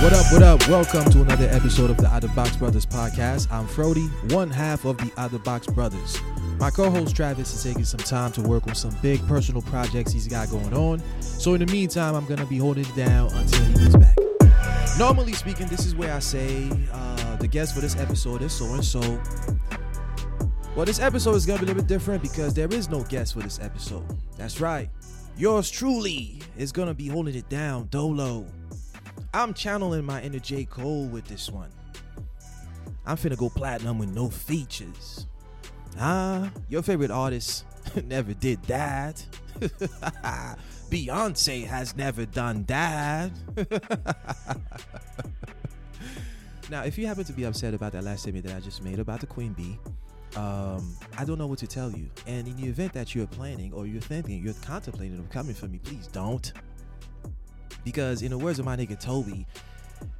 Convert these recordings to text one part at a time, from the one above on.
What up, what up? Welcome to another episode of the Out of Box Brothers podcast. I'm Frody, one half of the Out of Box Brothers. My co host Travis is taking some time to work on some big personal projects he's got going on. So, in the meantime, I'm going to be holding it down until he gets back. Normally speaking, this is where I say uh, the guest for this episode is so and so. Well, this episode is going to be a little bit different because there is no guest for this episode. That's right. Yours truly is going to be holding it down dolo. I'm channeling my inner J. Cole with this one. I'm finna go platinum with no features. Ah, your favorite artist never did that. Beyonce has never done that. now, if you happen to be upset about that last statement that I just made about the Queen Bee, um, I don't know what to tell you. And in the event that you're planning or you're thinking, you're contemplating of coming for me, please don't. Because in the words of my nigga Toby,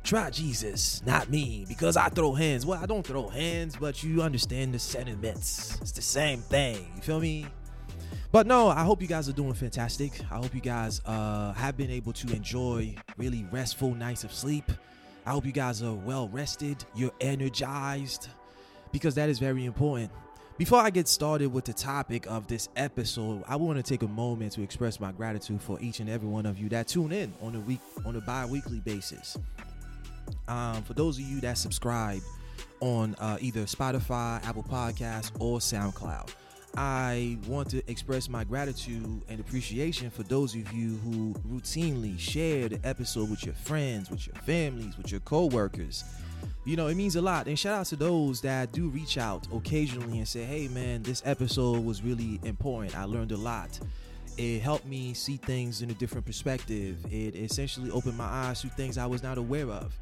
try Jesus, not me, because I throw hands. Well, I don't throw hands, but you understand the sentiments. It's the same thing. You feel me? But no, I hope you guys are doing fantastic. I hope you guys uh, have been able to enjoy really restful nights of sleep. I hope you guys are well rested, you're energized, because that is very important. Before I get started with the topic of this episode, I want to take a moment to express my gratitude for each and every one of you that tune in on a week on a bi-weekly basis. Um, for those of you that subscribe on uh, either Spotify, Apple Podcasts, or SoundCloud. I want to express my gratitude and appreciation for those of you who routinely share the episode with your friends, with your families, with your co-workers. You know, it means a lot. And shout out to those that do reach out occasionally and say, hey man, this episode was really important. I learned a lot. It helped me see things in a different perspective. It essentially opened my eyes to things I was not aware of.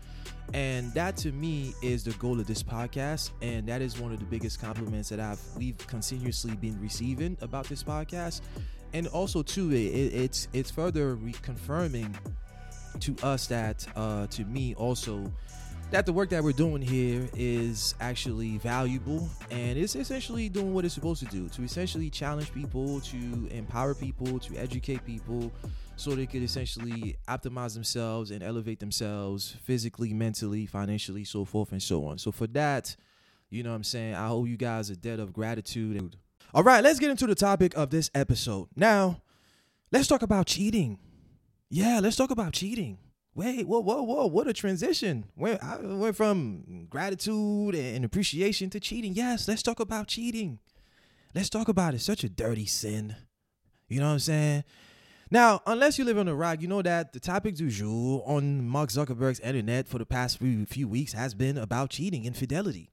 And that to me is the goal of this podcast. And that is one of the biggest compliments that I've we've continuously been receiving about this podcast. And also too, it, it's it's further reconfirming to us that uh to me also that the work that we're doing here is actually valuable and it's essentially doing what it's supposed to do to essentially challenge people to empower people to educate people so they could essentially optimize themselves and elevate themselves physically mentally financially so forth and so on. So for that you know what i'm saying i owe you guys a debt of gratitude. All right let's get into the topic of this episode. Now let's talk about cheating. Yeah let's talk about cheating wait, whoa, whoa, whoa, what a transition. Where I went from gratitude and appreciation to cheating. Yes, let's talk about cheating. Let's talk about it. Such a dirty sin. You know what I'm saying? Now, unless you live on the rock, you know that the topic du jour on Mark Zuckerberg's internet for the past few, few weeks has been about cheating, infidelity.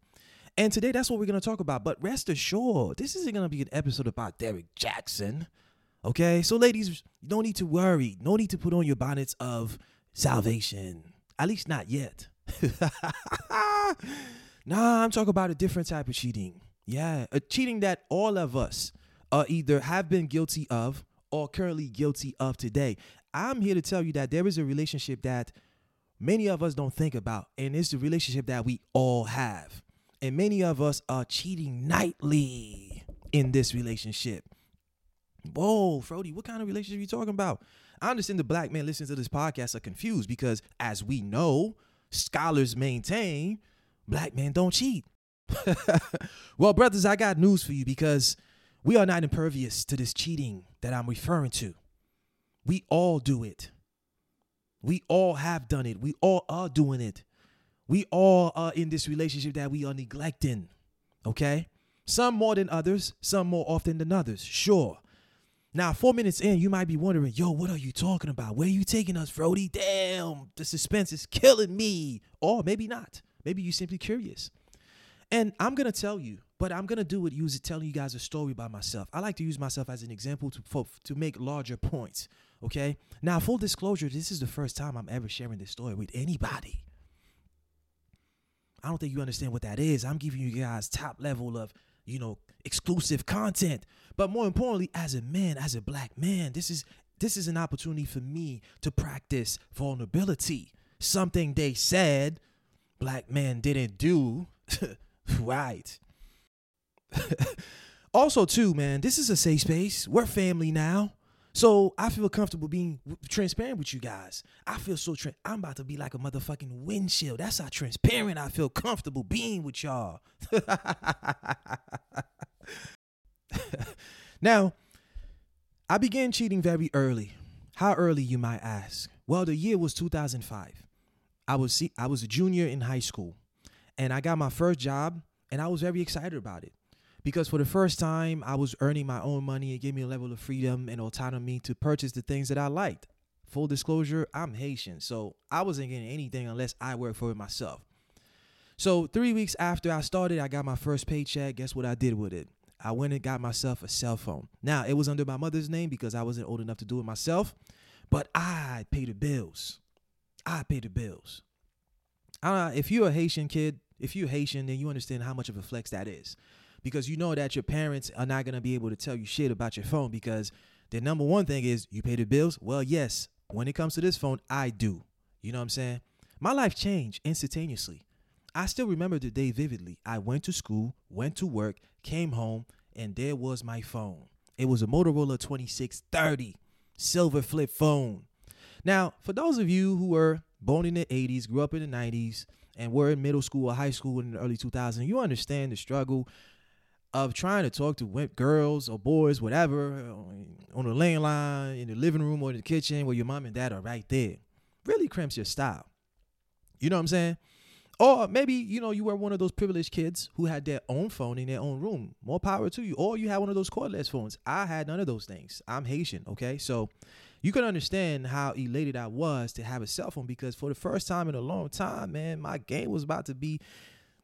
And today that's what we're going to talk about. But rest assured, this isn't going to be an episode about Derrick Jaxn. Okay? So, ladies, no need to worry. No need to put on your bonnets of salvation. At least not yet. nah, I'm talking about a different type of cheating. Yeah, a cheating that all of us uh, either have been guilty of or currently guilty of today. I'm here to tell you that there is a relationship that many of us don't think about, and it's the relationship that we all have. And many of us are cheating nightly in this relationship. Whoa, Frody, what kind of relationship are you talking about? I understand the black man listening to this podcast are confused because, as we know, scholars maintain black men don't cheat. well, brothers, I got news for you because we are not impervious to this cheating that I'm referring to. We all do it. We all have done it. We all are doing it. We all are in this relationship that we are neglecting. Okay? Some more than others, some more often than others, sure. Now, four minutes in, you might be wondering, yo, what are you talking about? Where are you taking us, Frody? Damn, the suspense is killing me. Or maybe not. Maybe you're simply curious. And I'm going to tell you, but I'm going to do it using telling you guys a story by myself. I like to use myself as an example to, for, to make larger points. Okay. Now, full disclosure, this is the first time I'm ever sharing this story with anybody. I don't think you understand what that is. I'm giving you guys top level of, you know, exclusive content. But more importantly, as a man, as a black man, this is this is an opportunity for me to practice vulnerability. Something they said black men didn't do. right. also, too, man, this is a safe space. We're family now. So I feel comfortable being transparent with you guys. I feel so tra- I'm about to be like a motherfucking windshield. That's how transparent I feel comfortable being with y'all. now, I began cheating very early. How early, you might ask? Well, the year was 2005. I was I was a junior in high school, and I got my first job, and I was very excited about it because for the first time I was earning my own money. It gave me a level of freedom and autonomy to purchase the things that I liked. Full disclosure, I'm Haitian, so I wasn't getting anything unless I worked for it myself. So three weeks after I started, I got my first paycheck. Guess what I did with it? I went and got myself a cell phone. Now it was under my mother's name because I wasn't old enough to do it myself, but I paid the bills. I pay the bills. I if you're a Haitian kid, if you're Haitian, then you understand how much of a flex that is. Because you know that your parents are not gonna be able to tell you shit about your phone because the number one thing is you pay the bills. Well, yes, when it comes to this phone, I do. You know what I'm saying? My life changed instantaneously. I still remember the day vividly. I went to school, went to work, came home, and there was my phone. It was a Motorola 2630 silver flip phone. Now, for those of you who were born in the 80s, grew up in the 90s, and were in middle school or high school in the early 2000s, you understand the struggle of trying to talk to girls or boys, whatever, on the landline, in the living room or in the kitchen where your mom and dad are right there. Really cramps your style. You know what I'm saying? Or maybe, you know, you were one of those privileged kids who had their own phone in their own room. More power to you. Or you had one of those cordless phones. I had none of those things. I'm Haitian, okay? So you can understand how elated I was to have a cell phone because for the first time in a long time, man, my game was about to be,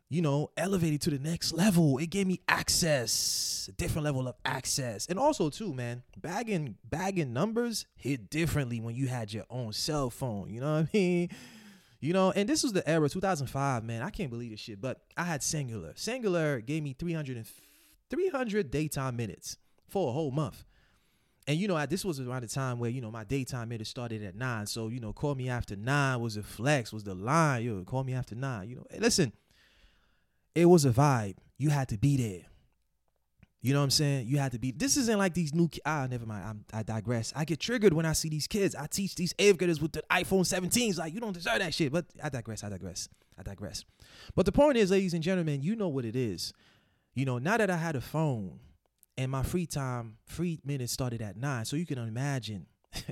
you know, elevated to the next level. It gave me access, a different level of access. And also too, man, bagging bagging numbers hit differently when you had your own cell phone. You know what I mean? You know, and this was the era 2005, man. I can't believe this shit, but I had Cingular. Cingular gave me 300 300 daytime minutes for a whole month. And you know, this was around the time where you know my daytime minutes started at nine. So you know, call me after nine was a flex, was the line. Yo, call me after nine. You know, hey, listen, it was a vibe. You had to be there. You know what I'm saying? You had to be. This isn't like these new. Ah, never mind. I'm, i digress. I get triggered when I see these kids. I teach these eighth graders with the iPhone 17s. Like you don't deserve that shit. But I digress. I digress. I digress. But the point is, ladies and gentlemen, you know what it is. You know, now that I had a phone, and my free time, free minutes started at nine. So you can imagine,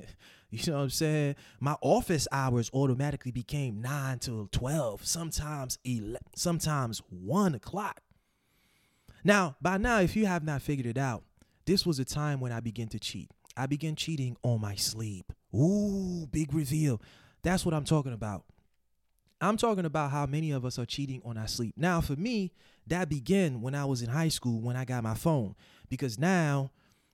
you know what I'm saying? My office hours automatically became nine to 12, sometimes 11, sometimes one o'clock. Now, by now, if you have not figured it out, this was a time when I began to cheat. I began cheating on my sleep. Ooh, big reveal. That's what I'm talking about. I'm talking about how many of us are cheating on our sleep. Now, for me, that began when I was in high school when I got my phone because now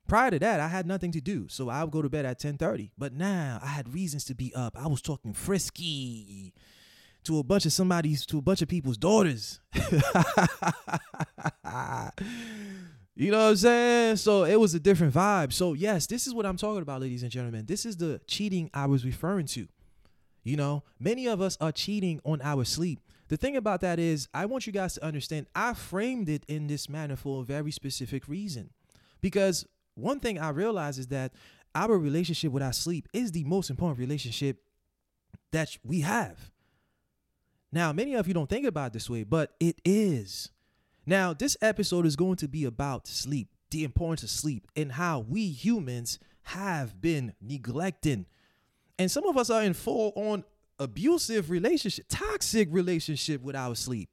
prior to that I had nothing to do. So I would go to bed at 10:30. But now I had reasons to be up. I was talking frisky to a bunch of somebody's to a bunch of people's daughters. you know what I'm saying? So it was a different vibe. So yes, this is what I'm talking about ladies and gentlemen. This is the cheating I was referring to. You know, many of us are cheating on our sleep. The thing about that is, I want you guys to understand, I framed it in this manner for a very specific reason. Because one thing I realize is that our relationship with our sleep is the most important relationship that we have. Now, many of you don't think about this way, but it is. Now, this episode is going to be about sleep, the importance of sleep, and how we humans have been neglecting and some of us are in full on abusive relationship, toxic relationship with our sleep.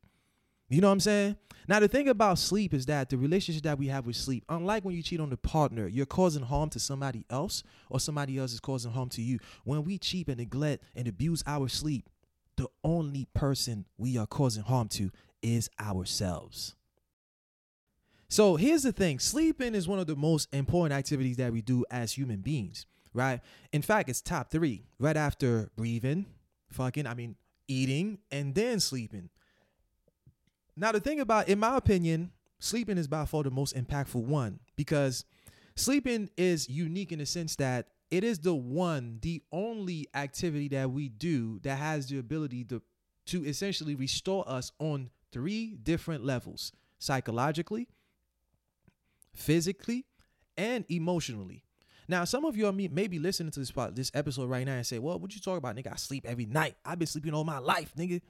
You know what I'm saying? Now, the thing about sleep is that the relationship that we have with sleep, unlike when you cheat on the partner, you're causing harm to somebody else or somebody else is causing harm to you. When we cheat and neglect and abuse our sleep, the only person we are causing harm to is ourselves. So here's the thing sleeping is one of the most important activities that we do as human beings right? In fact, it's top three, right after breathing, fucking, I mean, eating, and then sleeping. Now, the thing about, in my opinion, sleeping is by far the most impactful one because sleeping is unique in the sense that it is the one, the only activity that we do that has the ability to, to essentially restore us on three different levels psychologically, physically, and emotionally. Now, some of you may be listening to this this episode right now and say, "Well, what you talk about, nigga? I sleep every night. I've been sleeping all my life, nigga."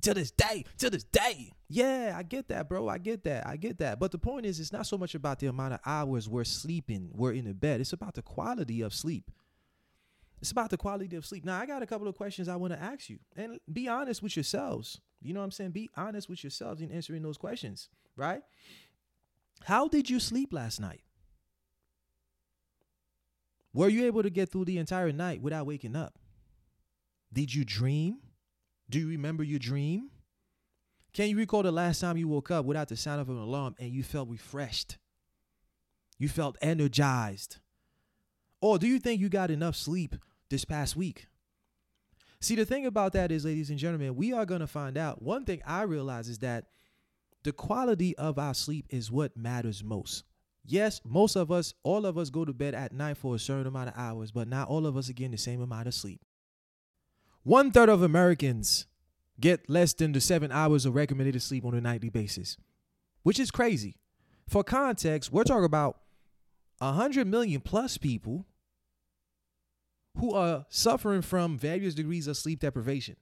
Till this day, to this day. Yeah, I get that, bro. I get that. I get that. But the point is, it's not so much about the amount of hours we're sleeping, we're in the bed. It's about the quality of sleep. It's about the quality of sleep. Now, I got a couple of questions I want to ask you. And be honest with yourselves. You know what I'm saying? Be honest with yourselves in answering those questions, right? How did you sleep last night? Were you able to get through the entire night without waking up? Did you dream? Do you remember your dream? Can you recall the last time you woke up without the sound of an alarm and you felt refreshed? You felt energized? Or do you think you got enough sleep this past week? See, the thing about that is, ladies and gentlemen, we are going to find out. One thing I realize is that the quality of our sleep is what matters most. Yes, most of us, all of us go to bed at night for a certain amount of hours, but not all of us getting the same amount of sleep. One third of Americans get less than the seven hours of recommended sleep on a nightly basis, which is crazy. For context, we're talking about 100 million plus people who are suffering from various degrees of sleep deprivation.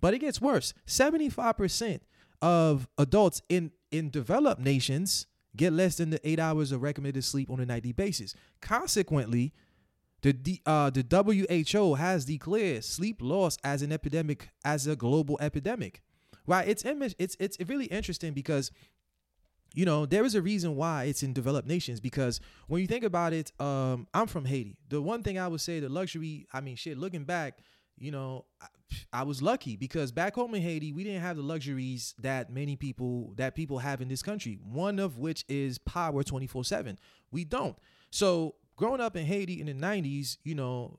But it gets worse 75% of adults in, in developed nations get less than the eight hours of recommended sleep on a nightly basis. Consequently, the uh, the WHO has declared sleep loss as an epidemic, as a global epidemic. Right? It's it's it's really interesting because you know there is a reason why it's in developed nations because when you think about it, um, I'm from Haiti. The one thing I would say, the luxury, I mean, shit, looking back, you know, I, I was lucky because back home in Haiti, we didn't have the luxuries that many people that people have in this country. One of which is power 24/7. We don't. So growing up in Haiti in the 90s, you know,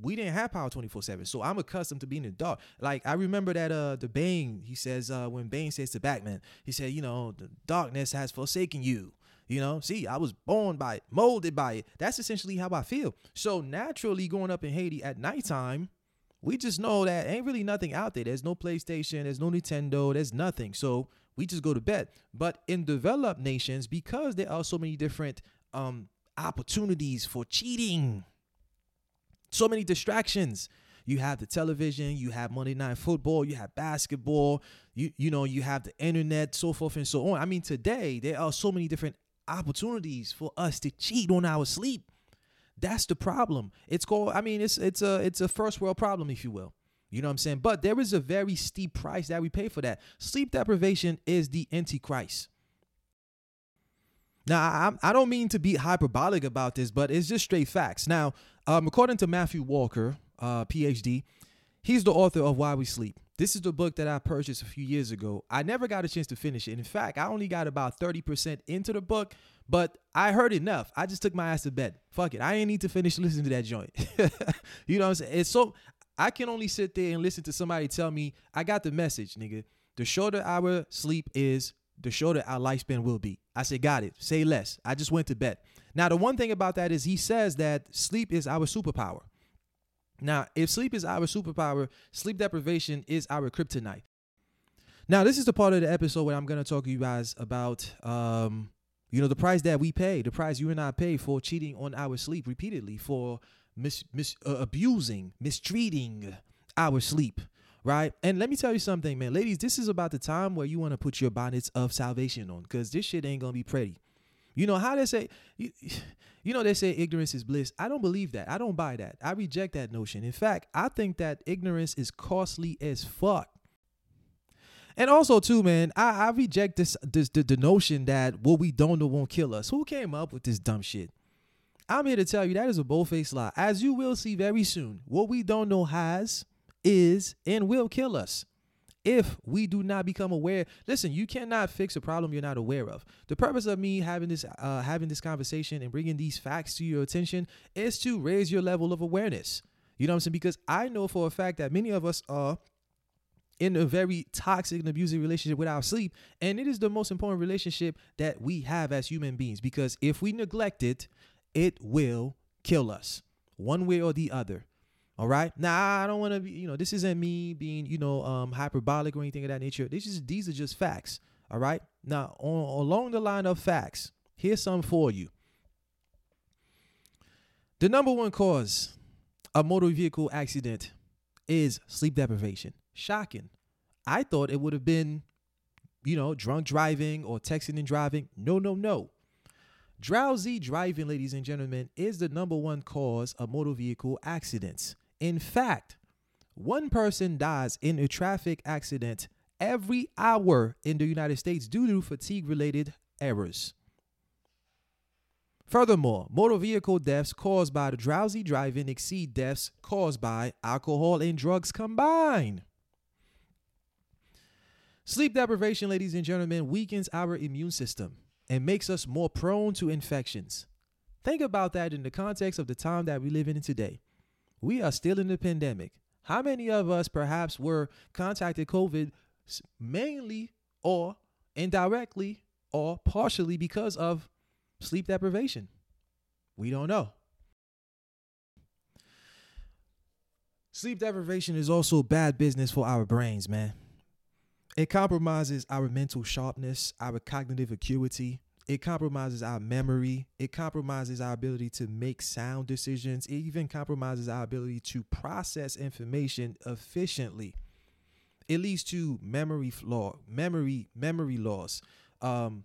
we didn't have power 24-7 so i'm accustomed to being in the dark. Like i remember that uh the bane he says uh when bane says to batman he said you know the darkness has forsaken you. You know see i was born by it molded by it. That's essentially how i feel. So naturally growing up in haiti at nighttime we just know that ain't really nothing out there. There's no playstation there's no nintendo there's nothing. So we just go to bed. But in developed nations because there are so many different um opportunities for cheating. So many distractions. You have the television, you have Monday night football, you have basketball, you you know, you have the internet, so forth and so on. I mean, today there are so many different opportunities for us to cheat on our sleep. That's the problem. It's called I mean, it's it's a it's a first world problem if you will. You know what I'm saying? But there is a very steep price that we pay for that. Sleep deprivation is the antichrist. Now, I, I don't mean to be hyperbolic about this, but it's just straight facts. Now, um, according to Matthew Walker, uh, PhD, he's the author of Why We Sleep. This is the book that I purchased a few years ago. I never got a chance to finish it. In fact, I only got about 30% into the book, but I heard enough. I just took my ass to bed. Fuck it. I ain't need to finish listening to that joint. you know what I'm saying? It's so I can only sit there and listen to somebody tell me, I got the message, nigga. The shorter our sleep is, the shorter our lifespan will be. I said, got it. Say less. I just went to bed. Now, the one thing about that is he says that sleep is our superpower. Now, if sleep is our superpower, sleep deprivation is our kryptonite. Now, this is the part of the episode where I'm going to talk to you guys about, um, you know, the price that we pay, the price you and I pay for cheating on our sleep repeatedly, for mis- mis- uh, abusing, mistreating our sleep right? And let me tell you something, man. Ladies, this is about the time where you want to put your bonnets of salvation on because this shit ain't going to be pretty. You know how they say, you, you know, they say ignorance is bliss. I don't believe that. I don't buy that. I reject that notion. In fact, I think that ignorance is costly as fuck. And also, too, man, I, I reject this, this the, the notion that what we don't know won't kill us. Who came up with this dumb shit? I'm here to tell you that is a bold-faced lie. As you will see very soon, what we don't know has is and will kill us if we do not become aware. Listen you cannot fix a problem you're not aware of. The purpose of me having this uh, having this conversation and bringing these facts to your attention is to raise your level of awareness. You know what i'm saying? Because i know for a fact that many of us are in a very toxic and abusive relationship with our sleep and it is the most important relationship that we have as human beings because if we neglect it it will kill us one way or the other all right. Now I don't want to be, you know, this isn't me being, you know, um, hyperbolic or anything of that nature. This is these are just facts. All right. Now, on, along the line of facts, here's some for you. The number one cause of motor vehicle accident is sleep deprivation. Shocking. I thought it would have been, you know, drunk driving or texting and driving. No, no, no. Drowsy driving, ladies and gentlemen, is the number one cause of motor vehicle accidents. In fact, one person dies in a traffic accident every hour in the United States due to fatigue related errors. Furthermore, motor vehicle deaths caused by the drowsy driving exceed deaths caused by alcohol and drugs combined. Sleep deprivation, ladies and gentlemen, weakens our immune system and makes us more prone to infections. Think about that in the context of the time that we live in today. We are still in the pandemic. How many of us perhaps were contacted COVID mainly or indirectly or partially because of sleep deprivation? We don't know. Sleep deprivation is also bad business for our brains, man. It compromises our mental sharpness, our cognitive acuity. It compromises our memory. It compromises our ability to make sound decisions. It even compromises our ability to process information efficiently. It leads to memory flaw, memory, memory loss, um,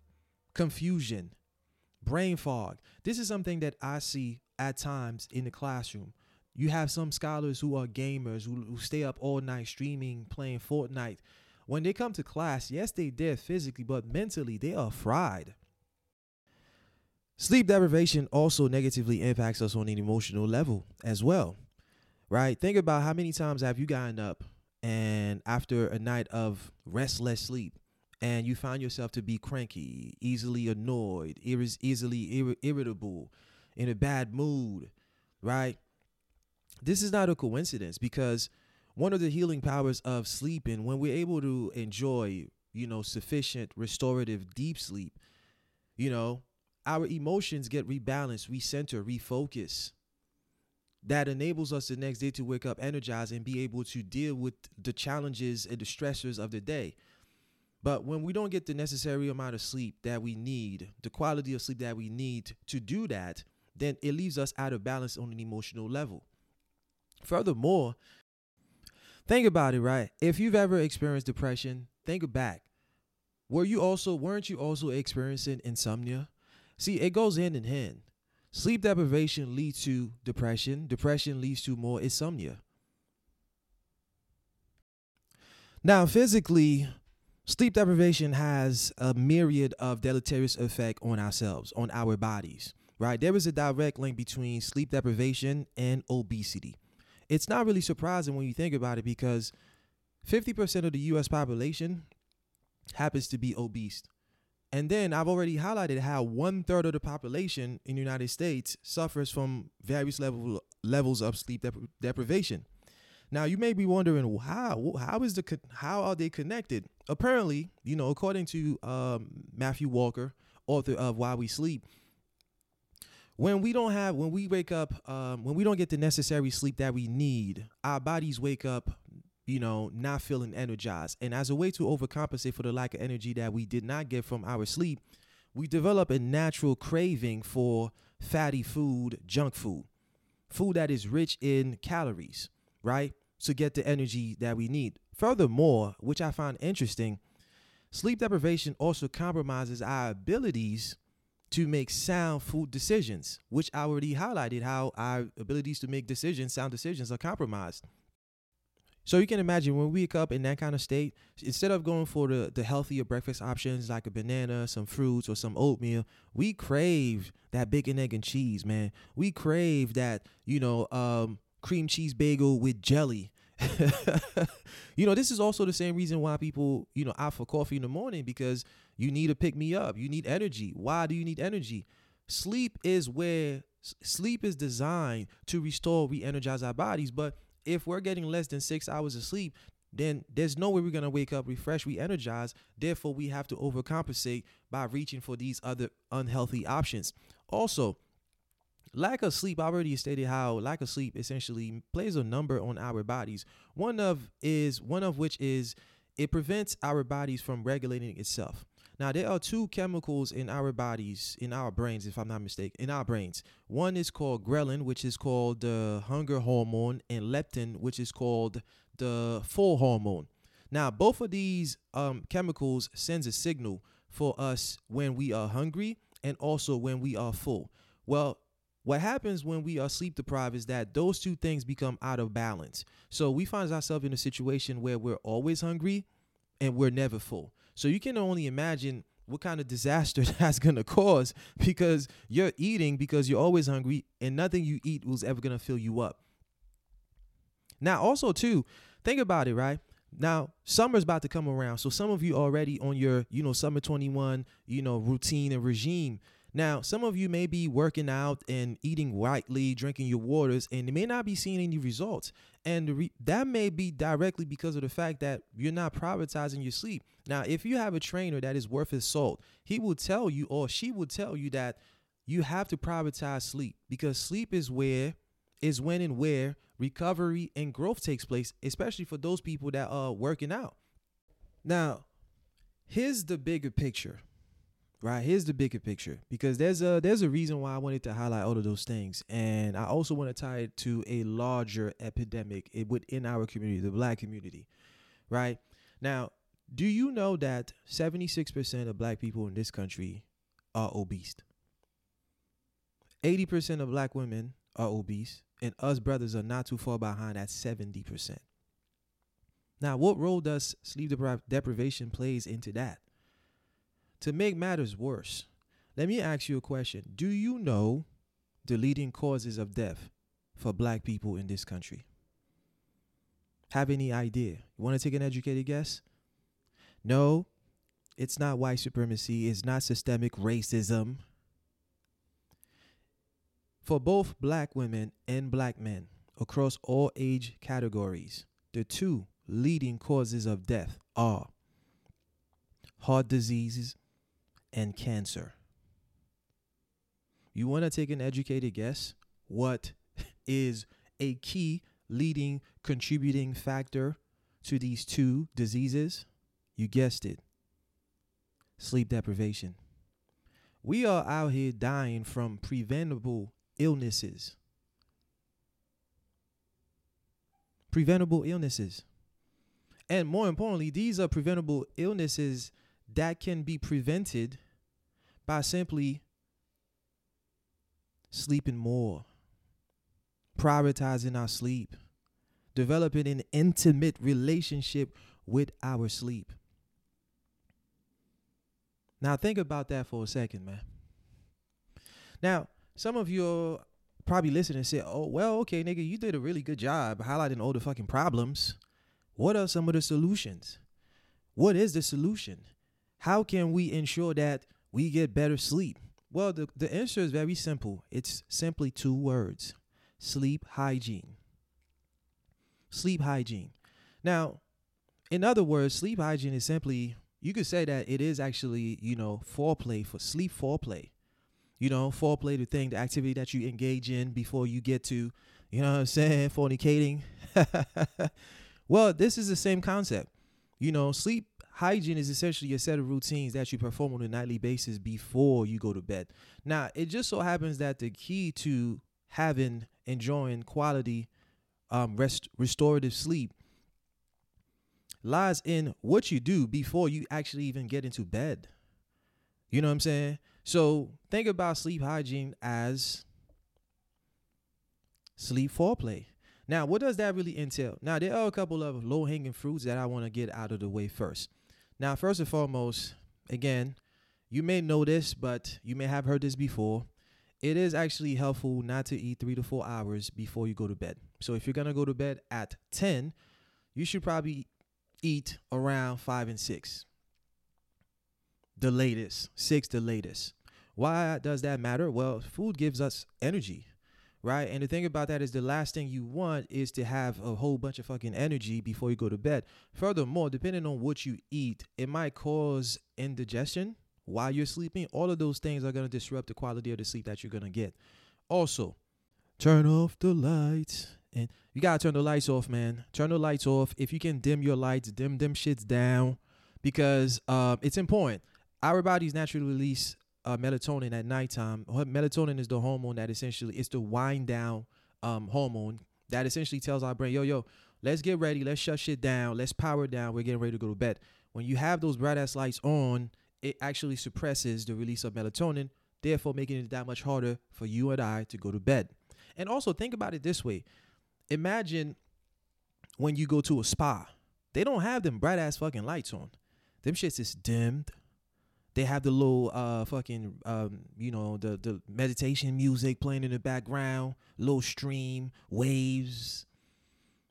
confusion, brain fog. This is something that I see at times in the classroom. You have some scholars who are gamers who, who stay up all night streaming, playing Fortnite when they come to class, yes, they're did physically, but mentally, they are fried. Sleep deprivation also negatively impacts us on an emotional level as well, right? Think about how many times have you gotten up and after a night of restless sleep and you find yourself to be cranky, easily annoyed, ir- easily ir- irritable, in a bad mood, right? This is not a coincidence because one of the healing powers of sleeping when we're able to enjoy you know sufficient restorative deep sleep you know our emotions get rebalanced recenter refocus that enables us the next day to wake up energized and be able to deal with the challenges and the stressors of the day but when we don't get the necessary amount of sleep that we need the quality of sleep that we need to do that then it leaves us out of balance on an emotional level furthermore Think about it, right? If you've ever experienced depression, think back. Were you also weren't you also experiencing insomnia? See, it goes hand in hand. Sleep deprivation leads to depression, depression leads to more insomnia. Now, physically, sleep deprivation has a myriad of deleterious effect on ourselves, on our bodies, right? There is a direct link between sleep deprivation and obesity it's not really surprising when you think about it because 50% of the US population happens to be obese. And then I've already highlighted how one third of the population in the United States suffers from various level, levels of sleep dep- deprivation. Now you may be wondering how how is the how are they connected? Apparently, you know, according to um, Matthew Walker, author of Why We Sleep, when we don't have when we wake up um, when we don't get the necessary sleep that we need our bodies wake up you know not feeling energized. And as a way to overcompensate for the lack of energy that we did not get from our sleep we develop a natural craving for fatty food junk food. Food that is rich in calories right? To get the energy that we need. Furthermore which i find interesting sleep deprivation also compromises our abilities to make sound food decisions, which I already highlighted how our abilities to make decisions, sound decisions, are compromised. So you can imagine when we wake up in that kind of state, instead of going for the, the healthier breakfast options like a banana, some fruits, or some oatmeal, we crave that bacon, egg, and cheese, man. We crave that, you know, um, cream cheese bagel with jelly. you know, this is also the same reason why people, you know, opt for coffee in the morning because you need to pick me up. You need energy. Why do you need energy? Sleep is where sleep is designed to restore, re-energize our bodies. But if we're getting less than six hours of sleep, then there's no way we're gonna wake up refreshed, re-energized. Therefore, we have to overcompensate by reaching for these other unhealthy options. Also, lack of sleep. I already stated how lack of sleep essentially plays a number on our bodies. One of is one of which is it prevents our bodies from regulating itself. Now, there are two chemicals in our bodies, in our brains, if I'm not mistaken, in our brains. One is called ghrelin, which is called the hunger hormone, and leptin, which is called the full hormone. Now, both of these um, chemicals sends a signal for us when we are hungry and also when we are full. Well, what happens when we are sleep deprived is that those two things become out of balance. So we find ourselves in a situation where we're always hungry and we're never full. So you can only imagine what kind of disaster that's going to cause because you're eating because you're always hungry and nothing you eat was ever going to fill you up. Now, also, too, think about it, right? Now, summer's about to come around. So some of you already on your, you know, summer 21, you know, routine and regime. Now, some of you may be working out and eating rightly, drinking your waters, and you may not be seeing any results. And re- that may be directly because of the fact that you're not prioritizing your sleep. Now, if you have a trainer that is worth his salt, he will tell you or she will tell you that you have to prioritize sleep because sleep is where is when and where recovery and growth takes place, especially for those people that are working out. Now, here's the bigger picture. Right, here's the bigger picture because there's a there's a reason why I wanted to highlight all of those things, and I also want to tie it to a larger epidemic eh, within our community, the Black community. Right now, do you know that 76% of Black people in this country are obese? 80% of Black women are obese, and us brothers are not too far behind at 70%. Now, what role does sleep depri- deprivation plays into that? To make matters worse, let me ask you a question. Do you know the leading causes of death for black people in this country? Have any idea? You want to take an educated guess? No, it's not white supremacy, it's not systemic racism. For both black women and black men across all age categories, the two leading causes of death are heart diseases and cancer. You want to take an educated guess? What is a key leading contributing factor to these two diseases? You guessed it sleep deprivation. We are out here dying from preventable illnesses. Preventable illnesses. And more importantly, these are preventable illnesses that can be prevented by simply sleeping more, prioritizing our sleep, developing an intimate relationship with our sleep. Now, think about that for a second, man. Now, some of you are probably listening and say, oh, well, okay, nigga, you did a really good job highlighting all the fucking problems. What are some of the solutions? What is the solution? How can we ensure that we get better sleep? Well, the, the answer is very simple. It's simply two words sleep hygiene. Sleep hygiene. Now, in other words, sleep hygiene is simply, you could say that it is actually, you know, foreplay for sleep foreplay you know, foreplay, the thing, the activity that you engage in before you get to, you know what I'm saying, fornicating. well, this is the same concept. You know, sleep hygiene is essentially a set of routines that you perform on a nightly basis before you go to bed. Now, it just so happens that the key to having, enjoying quality, um, rest, restorative sleep lies in what you do before you actually even get into bed. You know what I'm saying? So think about sleep hygiene as sleep foreplay. Now, what does that really entail? Now, there are a couple of low hanging fruits that I want to get out of the way first. Now, first and foremost, again, you may know this, but you may have heard this before. It is actually helpful not to eat three to four hours before you go to bed. So, if you're to go to bed at 10, you should probably eat around five and six the latest, six the latest. Why does that matter? Well, food gives us energy, right? And the thing about that is the last thing you want is to have a whole bunch of fucking energy before you go to bed. Furthermore, depending on what you eat, it might cause indigestion while you're sleeping. All of those things are going to disrupt the quality of the sleep that you're going to get. Also, turn off the lights. And you got to turn the lights off, man. Turn the lights off. If you can dim your lights, dim them shits down because um, it's important our bodies naturally release uh, melatonin at nighttime. Melatonin is the hormone that essentially it's the wind down um, hormone that essentially tells our brain, yo, yo, let's get ready, let's shut shit down, let's power down, we're getting ready to go to bed. When you have those bright ass lights on, it actually suppresses the release of melatonin, therefore making it that much harder for you and I to go to bed. And also think about it this way. Imagine when you go to a spa, they don't have them bright ass fucking lights on. Them shits is dimmed. They have the little uh fucking um you know the the meditation music playing in the background, little stream, waves,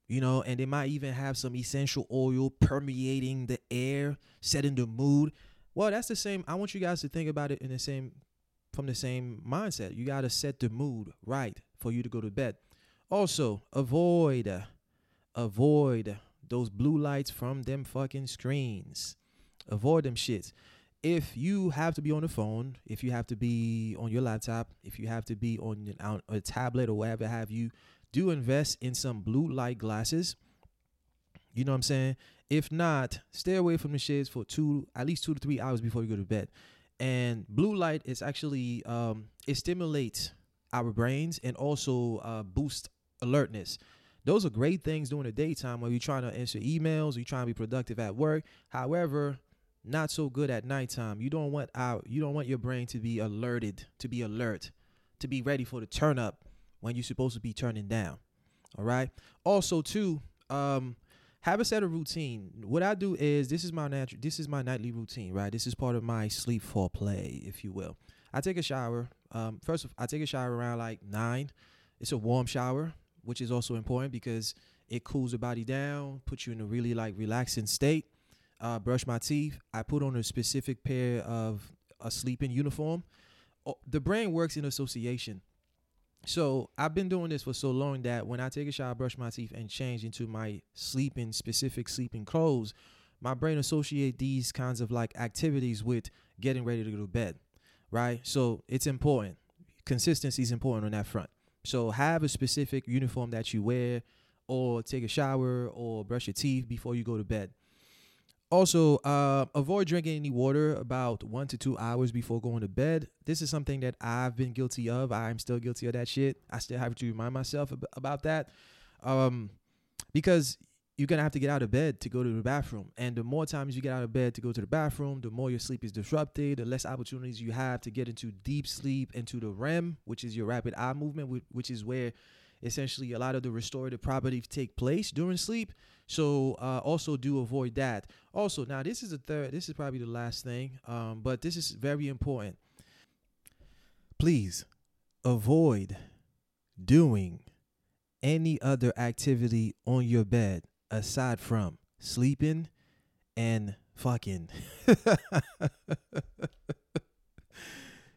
you know, and they might even have some essential oil permeating the air, setting the mood. Well, that's the same. I want you guys to think about it in the same from the same mindset. You got to set the mood right for you to go to bed. Also, avoid avoid those blue lights from them fucking screens. Avoid them shits. If you have to be on the phone, if you have to be on your laptop, if you have to be on, on a tablet or whatever have you, do invest in some blue light glasses. You know what I'm saying? If not, stay away from the shades for two, at least two to three hours before you go to bed. And blue light is actually um, it stimulates our brains and also uh, boost alertness. Those are great things during the daytime when you're trying to answer emails, you're trying to be productive at work. However, not so good at nighttime. You don't want out. You don't want your brain to be alerted, to be alert, to be ready for the turn up when you're supposed to be turning down. All right. Also, too, um, have a set of routine. What I do is this is my natural. This is my nightly routine. Right. This is part of my sleep for play, if you will. I take a shower. Um, first, I take a shower around like nine. It's a warm shower, which is also important because it cools the body down, puts you in a really like relaxing state uh, brush my teeth. I put on a specific pair of a sleeping uniform. The brain works in association. So I've been doing this for so long that when I take a shower, brush my teeth, and change into my sleeping specific sleeping clothes, my brain associate these kinds of like activities with getting ready to go to bed, right? So it's important. Consistency is important on that front. So have a specific uniform that you wear, or take a shower, or brush your teeth before you go to bed. Also, uh, avoid drinking any water about one to two hours before going to bed. This is something that I've been guilty of. I'm still guilty of that shit. I still have to remind myself ab- about that. Um, because you're gonna have to get out of bed to go to the bathroom. And the more times you get out of bed to go to the bathroom, the more your sleep is disrupted, the less opportunities you have to get into deep sleep, into the REM, which is your rapid eye movement, which is where essentially a lot of the restorative properties take place during sleep. So uh, also do avoid that. Also, now this is the third. This is probably the last thing, um, but this is very important. Please avoid doing any other activity on your bed aside from sleeping and fucking.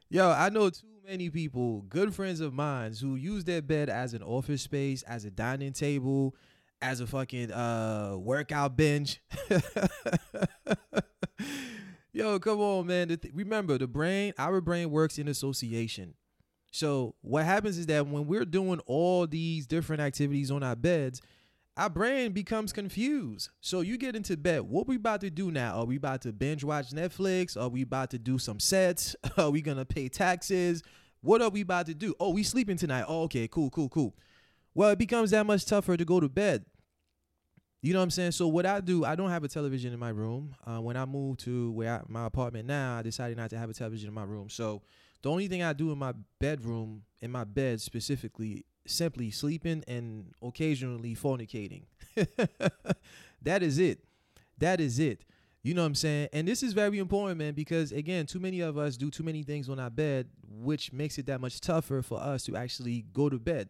Yo, I know too many people, good friends of mine, who use their bed as an office space, as a dining table, as a fucking uh workout bench. Yo, come on, man. Th- remember, the brain, our brain works in association. So what happens is that when we're doing all these different activities on our beds, our brain becomes confused. So you get into bed. What we about to do now? Are we about to binge watch Netflix? Are we about to do some sets? Are we gonna pay taxes? What are we about to do? Oh, we sleeping tonight. Oh, okay, cool, cool, cool. Well, it becomes that much tougher to go to bed. You know what I'm saying? So what I do, I don't have a television in my room. Uh, when I moved to where I, my apartment now, I decided not to have a television in my room. So the only thing I do in my bedroom, in my bed specifically, simply sleeping and occasionally fornicating. that is it. That is it. You know what I'm saying? And this is very important, man, because again, too many of us do too many things on our bed, which makes it that much tougher for us to actually go to bed.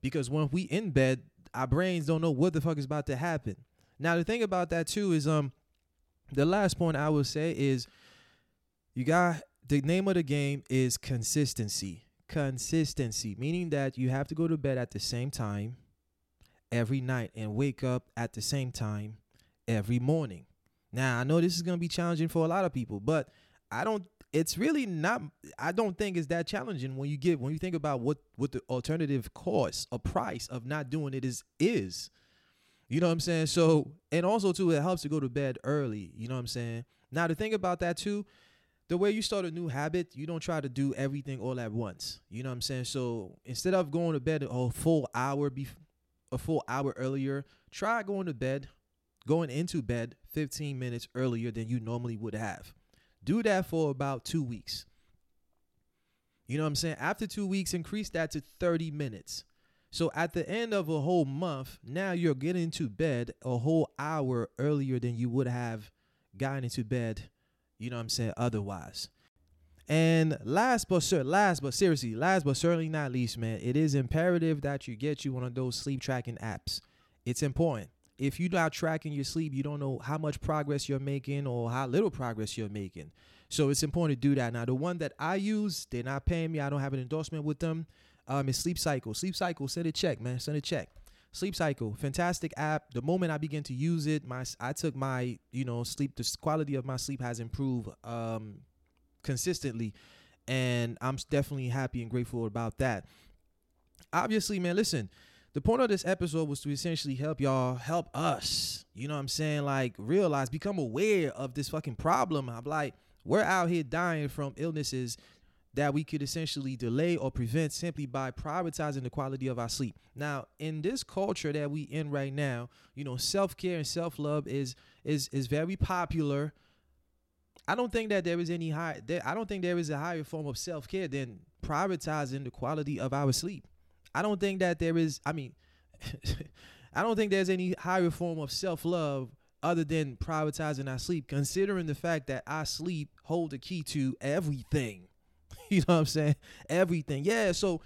Because when we in bed, our brains don't know what the fuck is about to happen. Now the thing about that too is um the last point I will say is you got the name of the game is consistency. Consistency, meaning that you have to go to bed at the same time every night and wake up at the same time every morning. Now, I know this is going to be challenging for a lot of people, but I don't it's really not i don't think it's that challenging when you get when you think about what what the alternative cost or price of not doing it is is. You know what i'm saying? So and also too it helps to go to bed early you know what i'm saying? Now the thing about that too the way you start a new habit, you don't try to do everything all at once. You know what I'm saying? So instead of going to bed a full hour bef- a full hour earlier, try going to bed, going into bed 15 minutes earlier than you normally would have. Do that for about two weeks. You know what I'm saying? After two weeks, increase that to 30 minutes. So at the end of a whole month, now you're getting to bed a whole hour earlier than you would have gotten into bed, you know what I'm saying, otherwise. And last but sir, last but seriously, last but certainly not least, man, it is imperative that you get you one of those sleep tracking apps. It's important. If you're not tracking your sleep, you don't know how much progress you're making or how little progress you're making. So it's important to do that. Now, the one that I use, they're not paying me. I don't have an endorsement with them. Um, is Sleep Cycle. Sleep Cycle, send a check, man. Send a check. Sleep Cycle, fantastic app. The moment I begin to use it, my I took my you know sleep. The quality of my sleep has improved um, consistently, and I'm definitely happy and grateful about that. Obviously, man, listen. The point of this episode was to essentially help y'all, help us. You know what I'm saying? Like realize, become aware of this fucking problem. I'm like, we're out here dying from illnesses that we could essentially delay or prevent simply by prioritizing the quality of our sleep. Now, in this culture that we in right now, you know, self-care and self-love is is is very popular. I don't think that there is any high there, I don't think there is a higher form of self-care than prioritizing the quality of our sleep. I don't think that there is I mean I don't think there's any higher form of self-love other than prioritizing our sleep, considering the fact that our sleep hold the key to everything. you know what I'm saying? Everything. Yeah. So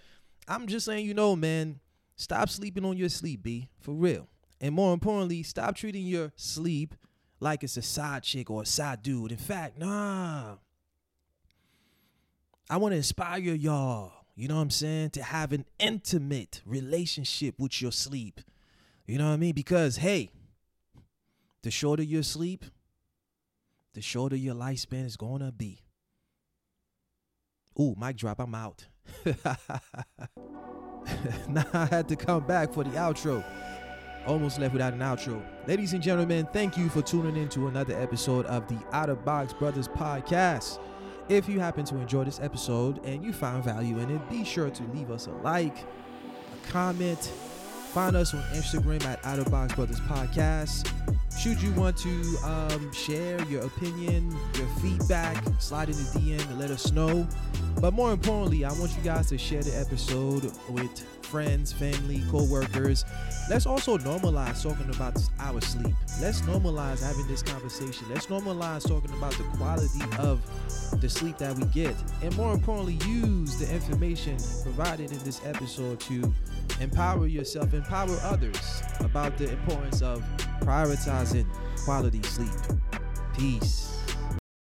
I'm just saying, you know, man, stop sleeping on your sleep, B, for real. And more importantly, stop treating your sleep like it's a side chick or a side dude. In fact, nah. I want to inspire y'all, you know what I'm saying, to have an intimate relationship with your sleep. You know what I mean? Because, hey, the shorter your sleep, the shorter your lifespan is going to be. Ooh, mic drop, I'm out. now I had to come back for the outro. Almost left without an outro. Ladies and gentlemen, thank you for tuning in to another episode of the Out of Box Brothers podcast. If you happen to enjoy this episode and you found value in it, be sure to leave us a like, a comment, Find us on Instagram at Out of Box Brothers Podcast. Should you want to um, share your opinion, your feedback, slide in the DM and let us know. But more importantly, I want you guys to share the episode with friends, family, co-workers. Let's also normalize talking about our sleep. Let's normalize having this conversation. Let's normalize talking about the quality of the sleep that we get. And more importantly, use the information provided in this episode to empower yourself, empower others about the importance of prioritizing quality sleep. Peace.